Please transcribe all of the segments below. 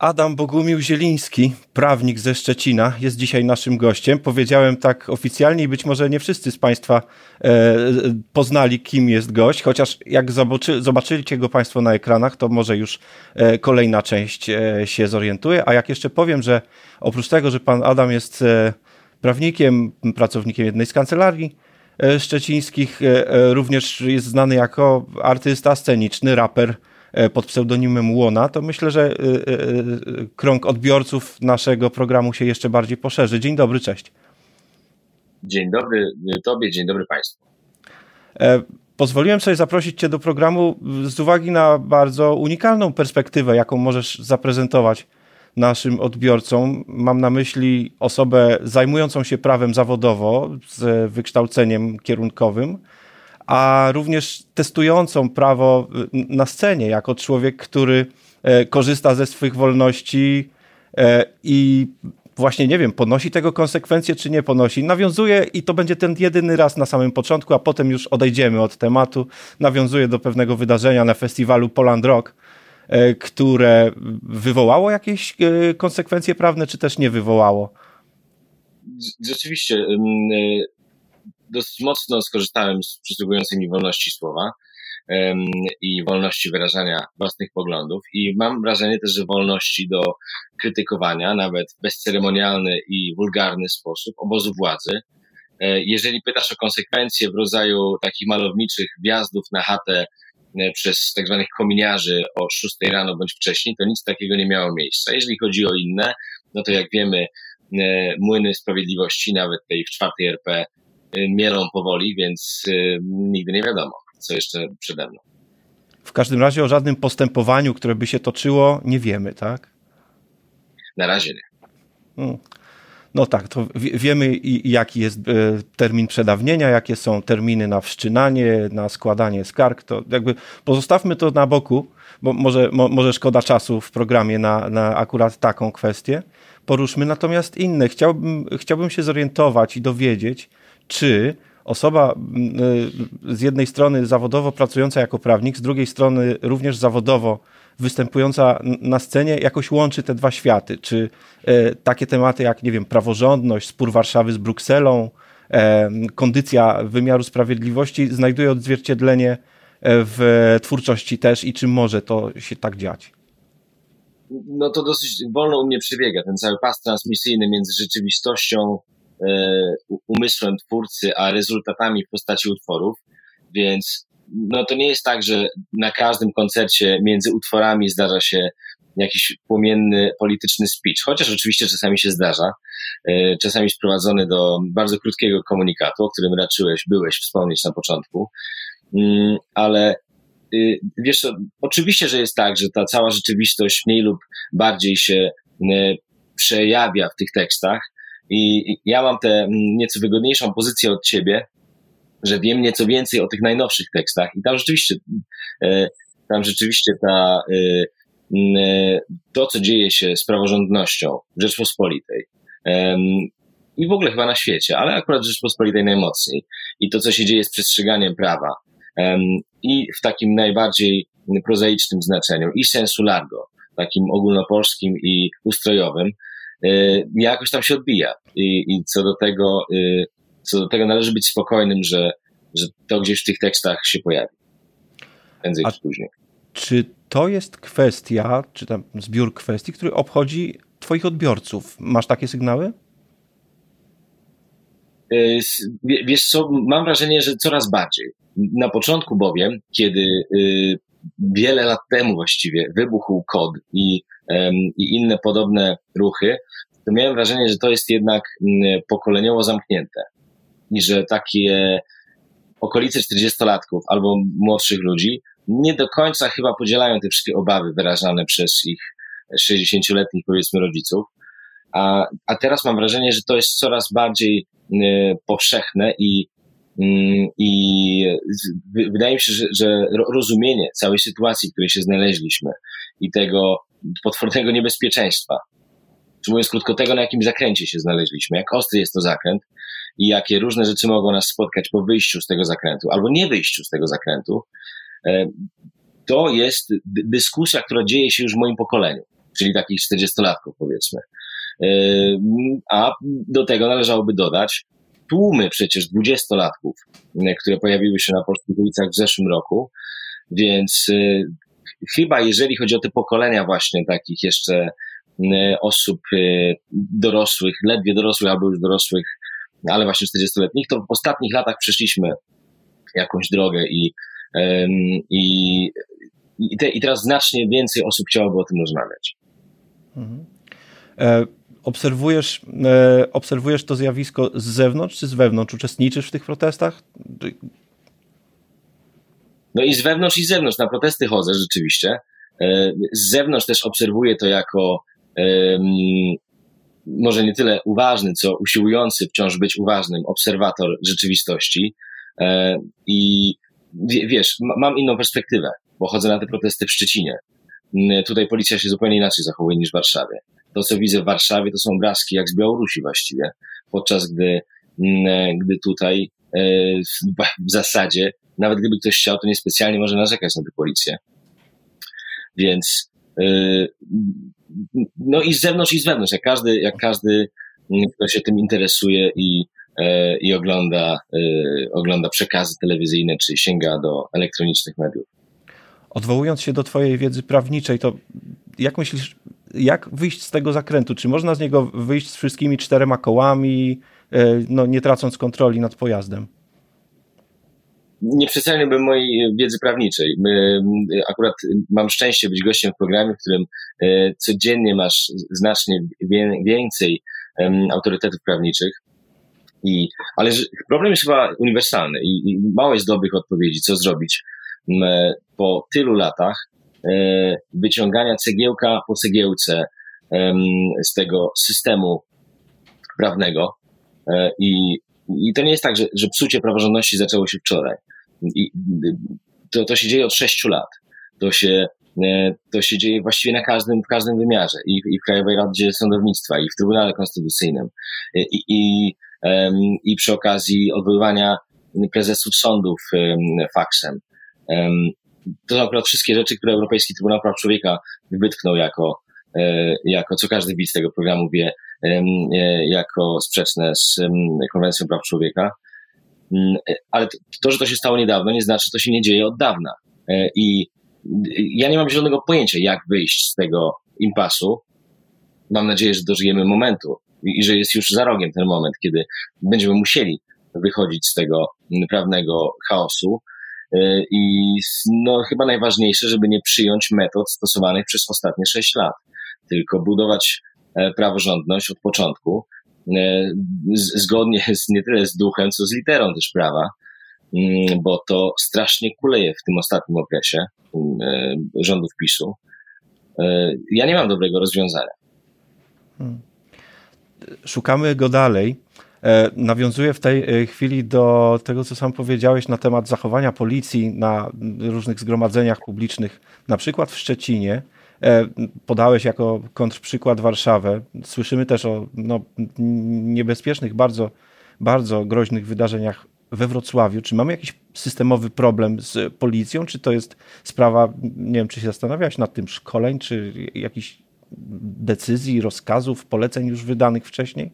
Adam Bogumił Zieliński, prawnik ze Szczecina, jest dzisiaj naszym gościem. Powiedziałem tak oficjalnie i być może nie wszyscy z Państwa e, poznali, kim jest gość, chociaż jak zobaczy, zobaczycie go Państwo na ekranach, to może już e, kolejna część e, się zorientuje. A jak jeszcze powiem, że oprócz tego, że Pan Adam jest e, prawnikiem, pracownikiem jednej z kancelarii e, szczecińskich, e, również jest znany jako artysta sceniczny, raper, pod pseudonimem Łona, to myślę, że e, e, krąg odbiorców naszego programu się jeszcze bardziej poszerzy. Dzień dobry, cześć. Dzień dobry Tobie, dzień dobry Państwu. Pozwoliłem sobie zaprosić Cię do programu z uwagi na bardzo unikalną perspektywę, jaką możesz zaprezentować naszym odbiorcom. Mam na myśli osobę zajmującą się prawem zawodowo z wykształceniem kierunkowym, a również testującą prawo y, na scenie, jako człowiek, który e, korzysta ze swych wolności e, i właśnie nie wiem, ponosi tego konsekwencje, czy nie ponosi. Nawiązuje i to będzie ten jedyny raz na samym początku, a potem już odejdziemy od tematu. Nawiązuje do pewnego wydarzenia na festiwalu Poland Rock, e, które wywołało jakieś konsekwencje prawne, czy też nie wywołało? Rzeczywiście, dosyć mocno skorzystałem z przysługującej mi wolności słowa i wolności wyrażania własnych poglądów i mam wrażenie też, że wolności do krytykowania, nawet w bezceremonialny i wulgarny sposób obozu władzy. E, jeżeli pytasz o konsekwencje w rodzaju takich malowniczych wjazdów na chatę e, przez tak zwanych kominiarzy o 6 rano bądź wcześniej, to nic takiego nie miało miejsca. Jeżeli chodzi o inne, no to jak wiemy, e, młyny sprawiedliwości, nawet tej w czwartej RP, mielą powoli, więc y, nigdy nie wiadomo, co jeszcze przede mną. W każdym razie o żadnym postępowaniu, które by się toczyło, nie wiemy, tak? Na razie nie. Hmm. No tak, to wiemy jaki jest e, termin przedawnienia, jakie są terminy na wszczynanie, na składanie skarg, to jakby pozostawmy to na boku, bo może, może szkoda czasu w programie na, na akurat taką kwestię. Poruszmy natomiast inne. Chciałbym, chciałbym się zorientować i dowiedzieć, czy osoba y, z jednej strony zawodowo pracująca jako prawnik, z drugiej strony również zawodowo występująca na scenie jakoś łączy te dwa światy? Czy y, takie tematy jak, nie wiem, praworządność, spór Warszawy z Brukselą, kondycja wymiaru sprawiedliwości znajduje odzwierciedlenie w twórczości też i czy może to się tak dziać? No to dosyć wolno u mnie przebiega ten cały pas transmisyjny między rzeczywistością umysłem twórcy, a rezultatami w postaci utworów, więc no to nie jest tak, że na każdym koncercie między utworami zdarza się jakiś płomienny polityczny speech, chociaż oczywiście czasami się zdarza, e, czasami sprowadzony do bardzo krótkiego komunikatu, o którym raczyłeś, byłeś wspomnieć na początku, mm, ale y, wiesz, oczywiście, że jest tak, że ta cała rzeczywistość mniej lub bardziej się e, przejawia w tych tekstach, i ja mam tę nieco wygodniejszą pozycję od ciebie, że wiem nieco więcej o tych najnowszych tekstach. I tam rzeczywiście, e, tam rzeczywiście ta, e, e, to, co dzieje się z praworządnością Rzeczpospolitej i w ogóle chyba na świecie, ale akurat Rzeczpospolitej najmocniej. I to, co się dzieje z przestrzeganiem prawa i w takim najbardziej prozaicznym znaczeniu i sensu largo, takim ogólnopolskim i ustrojowym, jakoś tam się odbija. I, i co do tego, y, co do tego należy być spokojnym, że, że to gdzieś w tych tekstach się pojawi. Prędzej czy później. Czy to jest kwestia, czy tam zbiór kwestii, który obchodzi Twoich odbiorców? Masz takie sygnały? Y, wiesz co, mam wrażenie, że coraz bardziej. Na początku bowiem, kiedy wiele lat temu właściwie wybuchł kod i i inne podobne ruchy, to miałem wrażenie, że to jest jednak mm, pokoleniowo zamknięte i że takie okolice 40-latków albo młodszych ludzi nie do końca chyba podzielają te wszystkie obawy wyrażane przez ich 60-letnich powiedzmy rodziców. A, a teraz mam wrażenie, że to jest coraz bardziej y, powszechne i, y, i wydaje mi się, że, że rozumienie całej sytuacji, w której się znaleźliśmy i tego, potwornego niebezpieczeństwa. Czy mówiąc krótko, tego, na jakim zakręcie się znaleźliśmy, jak ostry jest to zakręt i jakie różne rzeczy mogą nas spotkać po wyjściu z tego zakrętu albo nie wyjściu z tego zakrętu, e, to jest dyskusja, która dzieje się już w moim pokoleniu. czyli takich 40-latków powiedzmy. A do tego należałoby dodać tłumy przecież dwudziestolatków, które pojawiły się na polskich ulicach w zeszłym roku, więc chyba jeżeli chodzi o te pokolenia właśnie takich jeszcze osób dorosłych, ledwie dorosłych albo już dorosłych, ale właśnie 40-letnich, to w ostatnich latach przeszliśmy jakąś drogę i, i, i, te, i teraz znacznie więcej osób chciałoby o tym rozmawiać. Mhm. E, obserwujesz, e, obserwujesz to zjawisko z zewnątrz czy z wewnątrz? Uczestniczysz w tych protestach? No i z wewnątrz i z zewnątrz. Na protesty chodzę rzeczywiście. E, z zewnątrz też obserwuję to jako może nie tyle uważny, co usiłujący wciąż być uważnym obserwator rzeczywistości. E, I wiesz, mam inną perspektywę, bo chodzę na te protesty w Szczecinie. Mm, tutaj policja się zupełnie inaczej zachowuje niż w Warszawie. To, co widzę w Warszawie, to są obrazki jak z Białorusi właściwie, podczas gdy, mm, gdy tutaj e, w zasadzie, nawet gdyby ktoś chciał, to niespecjalnie może narzekać na tę policję. Więc e, no i z zewnątrz i z wewnątrz, jak każdy, jak każdy, mm, kto się tym interesuje i, e, i ogląda, e, ogląda przekazy telewizyjne, czy sięga do elektronicznych mediów. Odwołując się do Twojej wiedzy prawniczej, to jak myślisz, jak wyjść z tego zakrętu? Czy można z niego wyjść z wszystkimi czterema kołami, e, no, nie tracąc kontroli nad pojazdem? Nie przeceniłbym mojej wiedzy prawniczej. Akurat mam szczęście być gościem w programie, w którym e, codziennie masz znacznie więcej autorytetów prawniczych. I, ale problem jest chyba uniwersalny i, mało jest dobrych odpowiedzi, co zrobić po tylu latach e, wyciągania cegiełka po cegiełce z tego systemu prawnego e, i i to nie jest tak, że, że psucie praworządności zaczęło się wczoraj. I to, to się dzieje od sześciu lat. To się, e, to się dzieje właściwie na każdym, w każdym wymiarze. I, i w Krajowej Radzie Sądownictwa, i w Trybunale Konstytucyjnym, i, i, i przy okazji odwoływania prezesów sądów faksem. To są akurat wszystkie rzeczy, które Europejski Trybunał Praw Człowieka wytknął jako, e, jako co każdy widz tego programu wie, e, jako sprzeczne z Konwencją Praw Człowieka. Mm, e, ale to, że to się stało niedawno, nie znaczy, że to się nie dzieje od dawna. E, I ja nie mam zielonego pojęcia, jak wyjść z tego impasu. Mam nadzieję, że dożyjemy momentu i że jest już za rogiem ten moment, kiedy będziemy musieli wychodzić z tego prawnego chaosu. E, I no, chyba najważniejsze, żeby nie przyjąć metod stosowanych przez ostatnie sześć lat, tylko budować praworządność od początku zgodnie z, nie tyle z duchem, co z literą też prawa, mm, bo to strasznie kuleje w tym ostatnim okresie mm, e, rządów PiSu. E, ja nie mam dobrego rozwiązania. Hmm. Szukamy go dalej. Nawiązuję w tej chwili do tego, co sam powiedziałeś na temat zachowania policji na różnych zgromadzeniach publicznych, na przykład w Szczecinie. E, podałeś jako kontrprzykład Warszawę. Słyszymy też o no, niebezpiecznych, bardzo, bardzo groźnych wydarzeniach we Wrocławiu. Czy mamy jakiś systemowy problem z policją? Czy to jest sprawa, nie wiem, czy się zastanawiałeś nad tym, szkoleń, czy jakichś decyzji, rozkazów, poleceń już wydanych wcześniej?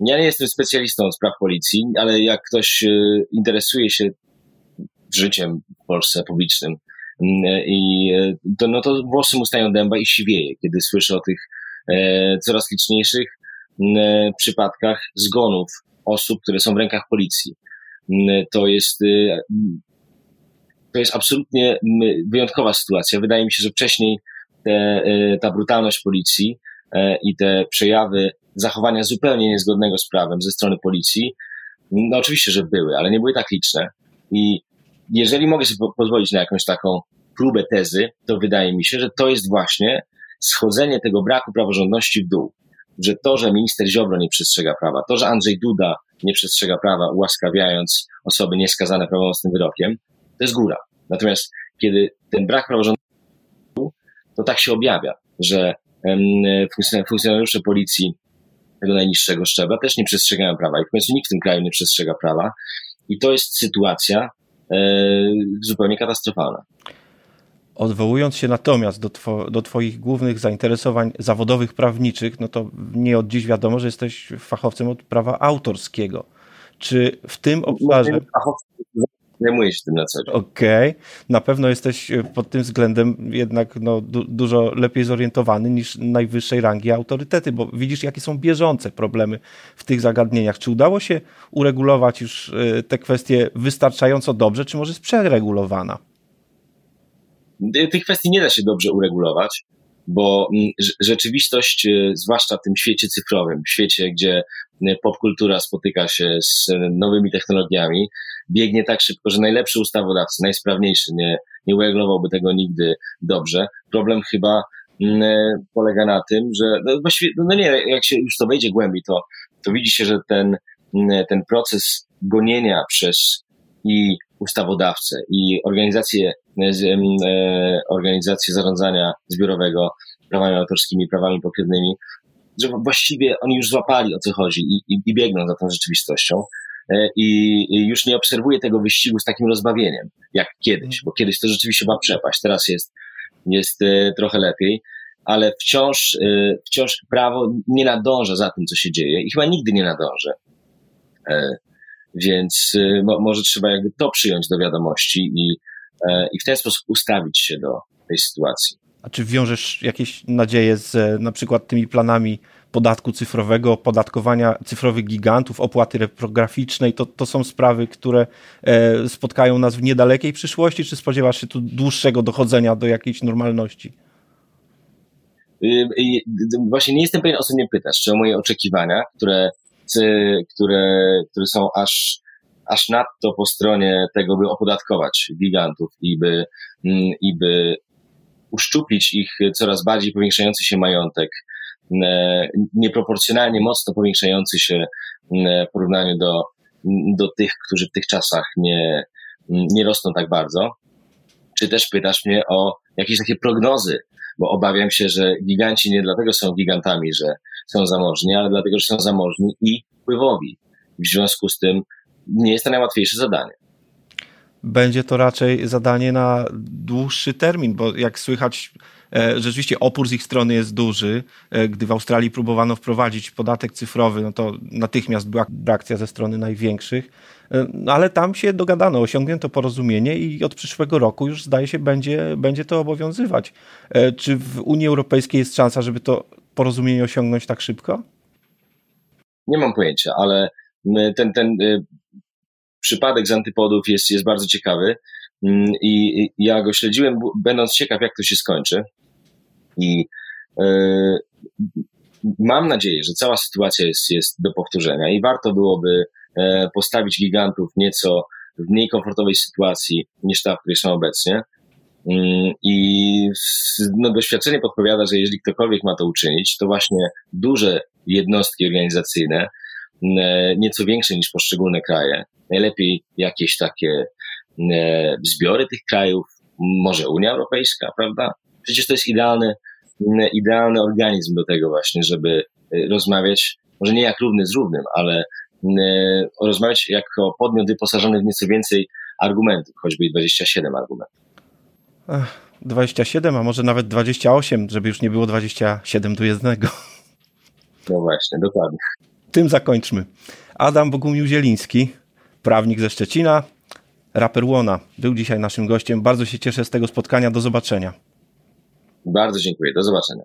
Ja nie jestem specjalistą spraw policji, ale jak ktoś e, interesuje się życiem w Polsce publicznym, I e, to, no to włosy mu stają dęba i siwieje, kiedy słyszę o tych e, coraz liczniejszych mm, e, przypadkach zgonów osób, które są w rękach policji. Mm, to jest, to jest absolutnie wyjątkowa sytuacja. Wydaje mi się, że wcześniej te, ta brutalność policji i te przejawy zachowania zupełnie niezgodnego z prawem ze strony policji, no oczywiście, że były, ale nie były tak liczne. I jeżeli mogę sobie pozwolić na jakąś taką próbę tezy, to wydaje mi się, że to jest właśnie schodzenie tego braku praworządności w dół. Że to, że minister Ziobro nie przestrzega prawa, to, że Andrzej Duda nie przestrzega prawa, ułaskawiając osoby nieskazane prawomocnym wyrokiem, to jest góra. Natomiast kiedy ten brak praworządności, to tak się objawia, że funkcjonariusze policji tego najniższego szczebla też nie przestrzegają prawa i w końcu nikt w tym kraju nie przestrzega prawa. I to jest sytuacja, zupełnie katastrofalna. Odwołując się natomiast do, two, do Twoich głównych zainteresowań zawodowych, prawniczych, no to nie od dziś wiadomo, że jesteś fachowcem od prawa autorskiego. Czy w tym obszarze. Zajmuję się tym na co dzień. Okej. Okay. Na pewno jesteś e, pod tym względem jednak no, du dużo lepiej zorientowany niż najwyższej rangi autorytety, bo widzisz, jakie są bieżące problemy w tych zagadnieniach. Czy udało się uregulować już e, te kwestie wystarczająco dobrze, czy może jest przeregulowana? Tych kwestii nie da się dobrze uregulować, bo mm, rzeczywistość, e, zwłaszcza w tym świecie cyfrowym, w świecie, gdzie popkultura spotyka się z nowymi technologiami, biegnie tak szybko, że najlepszy ustawodawca, najsprawniejszy nie, nie uregulowałby tego nigdy dobrze. Problem chyba mm, e, polega na tym, że no właściwie, no nie, jak się już to wejdzie głębiej, to, to widzi się, że ten, mm, ten proces gonienia przez i ustawodawcę i organizację, e, e, organizację zarządzania zbiorowego prawami autorskimi, prawami pokrewnymi, że właściwie oni już złapali o co chodzi i, i, i biegną za tą rzeczywistością. E, i już nie obserwuję tego wyścigu z takim rozbawieniem, jak kiedyś, bo kiedyś to rzeczywiście była przepaść, teraz jest, jest e, trochę lepiej, ale wciąż, e, wciąż prawo nie nadąża za tym, co się dzieje i chyba nigdy nie nadąży. Więc może trzeba jakby to przyjąć do wiadomości i, i w ten sposób ustawić się do tej sytuacji. A czy wiążesz jakieś nadzieje z na przykład tymi planami podatku cyfrowego, opodatkowania cyfrowych gigantów, opłaty reprograficznej, to, to są sprawy, które e, spotkają nas w niedalekiej przyszłości, czy spodziewasz się tu dłuższego dochodzenia do jakiejś normalności? Y, y, właśnie nie jestem pewien, o co mnie pytasz, czy o moje oczekiwania, które, które, które są aż, aż nadto po stronie tego, by opodatkować gigantów i by, mm, i by uszczuplić ich coraz bardziej powiększający się majątek, nieproporcjonalnie mocno powiększający się w porównaniu do, do tych, którzy w tych czasach nie, nie rosną tak bardzo. Czy też pytasz mnie o jakieś takie prognozy, bo obawiam się, że giganci nie dlatego są gigantami, że są zamożni, ale dlatego, że są zamożni i wpływowi. W związku z tym nie jest to najłatwiejsze zadanie będzie to raczej zadanie na dłuższy termin, bo jak słychać, e, rzeczywiście opór z ich strony jest duży. E, gdy w Australii próbowano wprowadzić podatek cyfrowy, no to natychmiast była reakcja ze strony największych. E, no ale tam się dogadano, osiągnięto porozumienie i od przyszłego roku już zdaje się będzie, będzie to obowiązywać. Czy w Unii Europejskiej jest szansa, żeby to porozumienie osiągnąć tak szybko? Nie mam pojęcia, ale ten, ten przypadek z antypodów jest, jest bardzo ciekawy mm, i ja go śledziłem, będąc ciekaw, jak to się skończy. I yy, mam nadzieję, że cała sytuacja jest, jest do powtórzenia i warto byłoby e, postawić gigantów nieco w mniej komfortowej sytuacji niż ta, w której są obecnie. Mm, I no, doświadczenie podpowiada, że jeżeli ktokolwiek ma to uczynić, to właśnie duże jednostki organizacyjne, nieco większe niż poszczególne kraje, najlepiej jakieś takie e, zbiory tych krajów, może Unia Europejska, prawda? Przecież to jest idealny, idealny organizm do tego właśnie, żeby e, rozmawiać, może nie jak równy z równym, ale e, rozmawiać jako podmiot wyposażony w nieco więcej argumentów, choćby 27 argumentów. Ech, 27, a może nawet 28, żeby już nie było 27 do jednego. No właśnie, dokładnie. Tym zakończmy. Adam Bogumił-Zieliński, prawnik ze Szczecina, raper Łona. Był dzisiaj naszym gościem. Bardzo się cieszę z tego spotkania. Do zobaczenia. Bardzo dziękuję. Do zobaczenia.